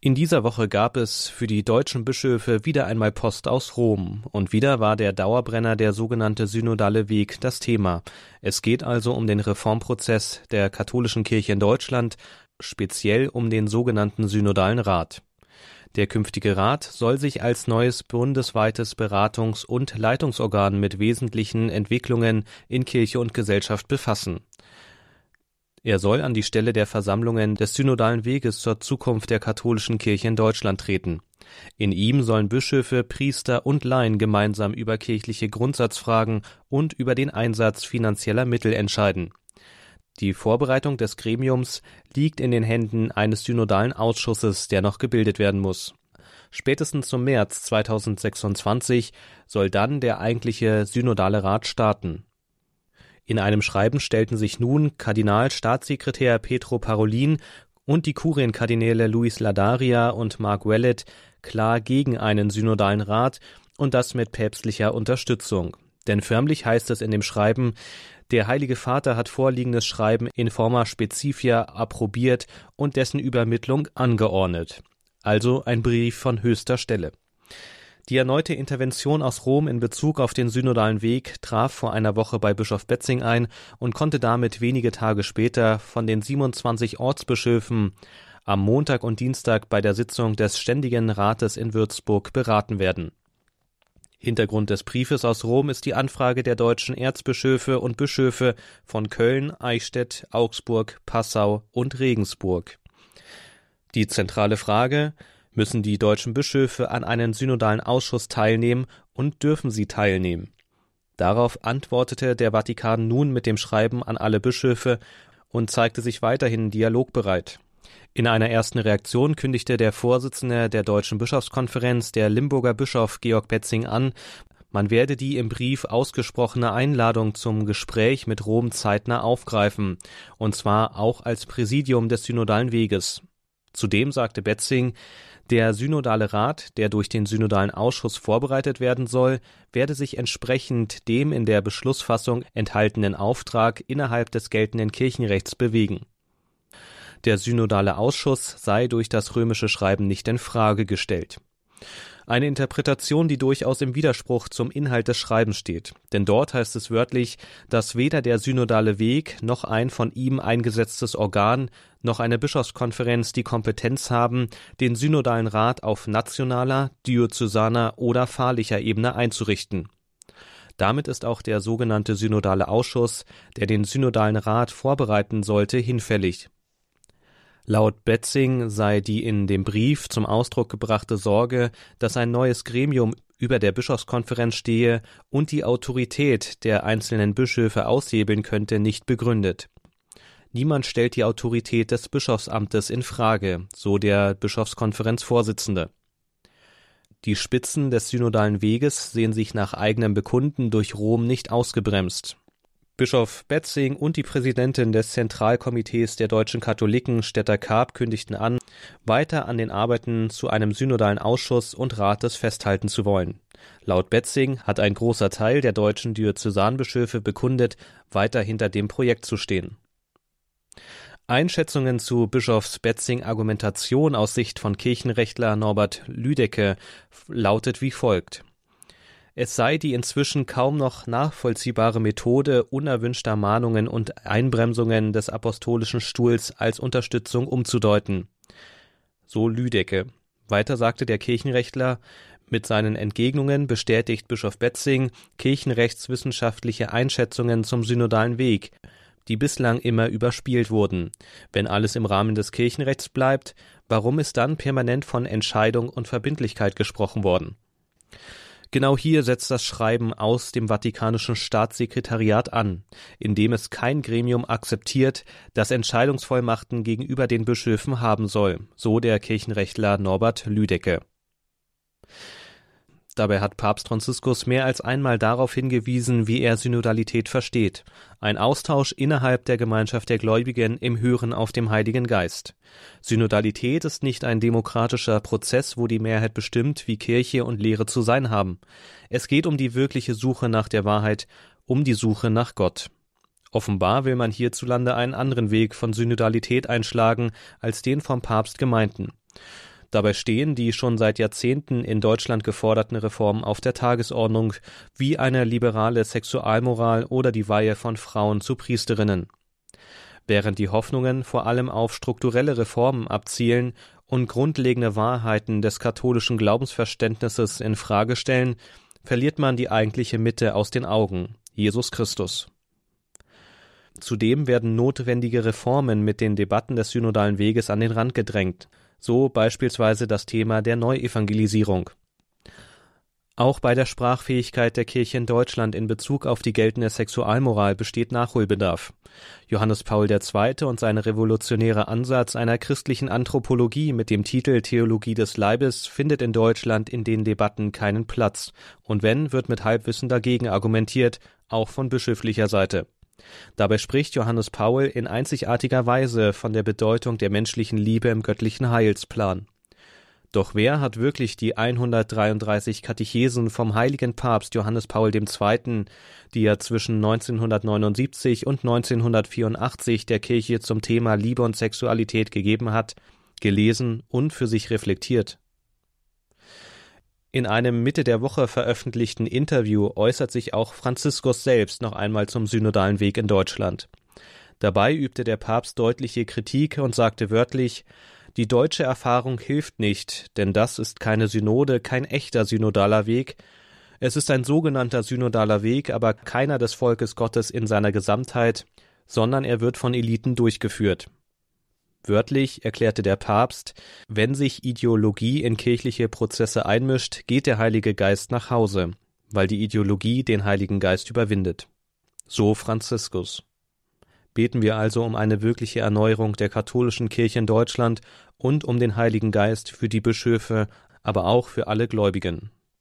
In dieser Woche gab es für die deutschen Bischöfe wieder einmal Post aus Rom und wieder war der Dauerbrenner der sogenannte synodale Weg das Thema. Es geht also um den Reformprozess der katholischen Kirche in Deutschland, speziell um den sogenannten synodalen Rat. Der künftige Rat soll sich als neues bundesweites Beratungs- und Leitungsorgan mit wesentlichen Entwicklungen in Kirche und Gesellschaft befassen. Er soll an die Stelle der Versammlungen des Synodalen Weges zur Zukunft der katholischen Kirche in Deutschland treten. In ihm sollen Bischöfe, Priester und Laien gemeinsam über kirchliche Grundsatzfragen und über den Einsatz finanzieller Mittel entscheiden. Die Vorbereitung des Gremiums liegt in den Händen eines synodalen Ausschusses, der noch gebildet werden muss. Spätestens zum März 2026 soll dann der eigentliche synodale Rat starten. In einem Schreiben stellten sich nun Kardinalstaatssekretär Petro Parolin und die Kurienkardinäle Luis Ladaria und Mark Wellet klar gegen einen synodalen Rat und das mit päpstlicher Unterstützung. Denn förmlich heißt es in dem Schreiben, der Heilige Vater hat vorliegendes Schreiben in forma specifia approbiert und dessen Übermittlung angeordnet. Also ein Brief von höchster Stelle. Die erneute Intervention aus Rom in Bezug auf den synodalen Weg traf vor einer Woche bei Bischof Betzing ein und konnte damit wenige Tage später von den 27 Ortsbischöfen am Montag und Dienstag bei der Sitzung des Ständigen Rates in Würzburg beraten werden. Hintergrund des Briefes aus Rom ist die Anfrage der deutschen Erzbischöfe und Bischöfe von Köln, Eichstätt, Augsburg, Passau und Regensburg. Die zentrale Frage Müssen die deutschen Bischöfe an einem synodalen Ausschuss teilnehmen und dürfen sie teilnehmen? Darauf antwortete der Vatikan nun mit dem Schreiben an alle Bischöfe und zeigte sich weiterhin dialogbereit. In einer ersten Reaktion kündigte der Vorsitzende der Deutschen Bischofskonferenz, der Limburger Bischof Georg Betzing, an, man werde die im Brief ausgesprochene Einladung zum Gespräch mit Rom zeitnah aufgreifen, und zwar auch als Präsidium des synodalen Weges. Zudem sagte Betzing, der Synodale Rat, der durch den Synodalen Ausschuss vorbereitet werden soll, werde sich entsprechend dem in der Beschlussfassung enthaltenen Auftrag innerhalb des geltenden Kirchenrechts bewegen. Der Synodale Ausschuss sei durch das römische Schreiben nicht in Frage gestellt. Eine Interpretation, die durchaus im Widerspruch zum Inhalt des Schreibens steht. Denn dort heißt es wörtlich, dass weder der synodale Weg noch ein von ihm eingesetztes Organ noch eine Bischofskonferenz die Kompetenz haben, den synodalen Rat auf nationaler, diözesaner oder pfarrlicher Ebene einzurichten. Damit ist auch der sogenannte synodale Ausschuss, der den synodalen Rat vorbereiten sollte, hinfällig. Laut Betzing sei die in dem Brief zum Ausdruck gebrachte Sorge, dass ein neues Gremium über der Bischofskonferenz stehe und die Autorität der einzelnen Bischöfe aushebeln könnte, nicht begründet. Niemand stellt die Autorität des Bischofsamtes in Frage, so der Bischofskonferenzvorsitzende. Die Spitzen des synodalen Weges sehen sich nach eigenem Bekunden durch Rom nicht ausgebremst. Bischof Betzing und die Präsidentin des Zentralkomitees der deutschen Katholiken, Stetter Karp, kündigten an, weiter an den Arbeiten zu einem synodalen Ausschuss und Rates festhalten zu wollen. Laut Betzing hat ein großer Teil der deutschen Diözesanbischöfe bekundet, weiter hinter dem Projekt zu stehen. Einschätzungen zu Bischofs Betzing Argumentation aus Sicht von Kirchenrechtler Norbert Lüdecke lautet wie folgt. Es sei die inzwischen kaum noch nachvollziehbare Methode unerwünschter Mahnungen und Einbremsungen des apostolischen Stuhls als Unterstützung umzudeuten. So Lüdecke. Weiter sagte der Kirchenrechtler, mit seinen Entgegnungen bestätigt Bischof Betzing kirchenrechtswissenschaftliche Einschätzungen zum synodalen Weg, die bislang immer überspielt wurden. Wenn alles im Rahmen des Kirchenrechts bleibt, warum ist dann permanent von Entscheidung und Verbindlichkeit gesprochen worden? Genau hier setzt das Schreiben aus dem Vatikanischen Staatssekretariat an, indem es kein Gremium akzeptiert, das Entscheidungsvollmachten gegenüber den Bischöfen haben soll, so der Kirchenrechtler Norbert Lüdecke. Dabei hat Papst Franziskus mehr als einmal darauf hingewiesen, wie er Synodalität versteht. Ein Austausch innerhalb der Gemeinschaft der Gläubigen im Hören auf dem Heiligen Geist. Synodalität ist nicht ein demokratischer Prozess, wo die Mehrheit bestimmt, wie Kirche und Lehre zu sein haben. Es geht um die wirkliche Suche nach der Wahrheit, um die Suche nach Gott. Offenbar will man hierzulande einen anderen Weg von Synodalität einschlagen als den vom Papst gemeinten. Dabei stehen die schon seit Jahrzehnten in Deutschland geforderten Reformen auf der Tagesordnung, wie eine liberale Sexualmoral oder die Weihe von Frauen zu Priesterinnen. Während die Hoffnungen vor allem auf strukturelle Reformen abzielen und grundlegende Wahrheiten des katholischen Glaubensverständnisses in Frage stellen, verliert man die eigentliche Mitte aus den Augen, Jesus Christus. Zudem werden notwendige Reformen mit den Debatten des synodalen Weges an den Rand gedrängt, so beispielsweise das Thema der Neuevangelisierung. Auch bei der Sprachfähigkeit der Kirche in Deutschland in Bezug auf die geltende Sexualmoral besteht Nachholbedarf. Johannes Paul II. und sein revolutionärer Ansatz einer christlichen Anthropologie mit dem Titel Theologie des Leibes findet in Deutschland in den Debatten keinen Platz, und wenn, wird mit Halbwissen dagegen argumentiert, auch von bischöflicher Seite. Dabei spricht Johannes Paul in einzigartiger Weise von der Bedeutung der menschlichen Liebe im göttlichen Heilsplan. Doch wer hat wirklich die 133 Katechesen vom heiligen Papst Johannes Paul II., die er zwischen 1979 und 1984 der Kirche zum Thema Liebe und Sexualität gegeben hat, gelesen und für sich reflektiert? In einem Mitte der Woche veröffentlichten Interview äußert sich auch Franziskus selbst noch einmal zum synodalen Weg in Deutschland. Dabei übte der Papst deutliche Kritik und sagte wörtlich, die deutsche Erfahrung hilft nicht, denn das ist keine Synode, kein echter synodaler Weg. Es ist ein sogenannter synodaler Weg, aber keiner des Volkes Gottes in seiner Gesamtheit, sondern er wird von Eliten durchgeführt. Wörtlich erklärte der Papst, wenn sich Ideologie in kirchliche Prozesse einmischt, geht der Heilige Geist nach Hause, weil die Ideologie den Heiligen Geist überwindet. So Franziskus. Beten wir also um eine wirkliche Erneuerung der katholischen Kirche in Deutschland und um den Heiligen Geist für die Bischöfe, aber auch für alle Gläubigen.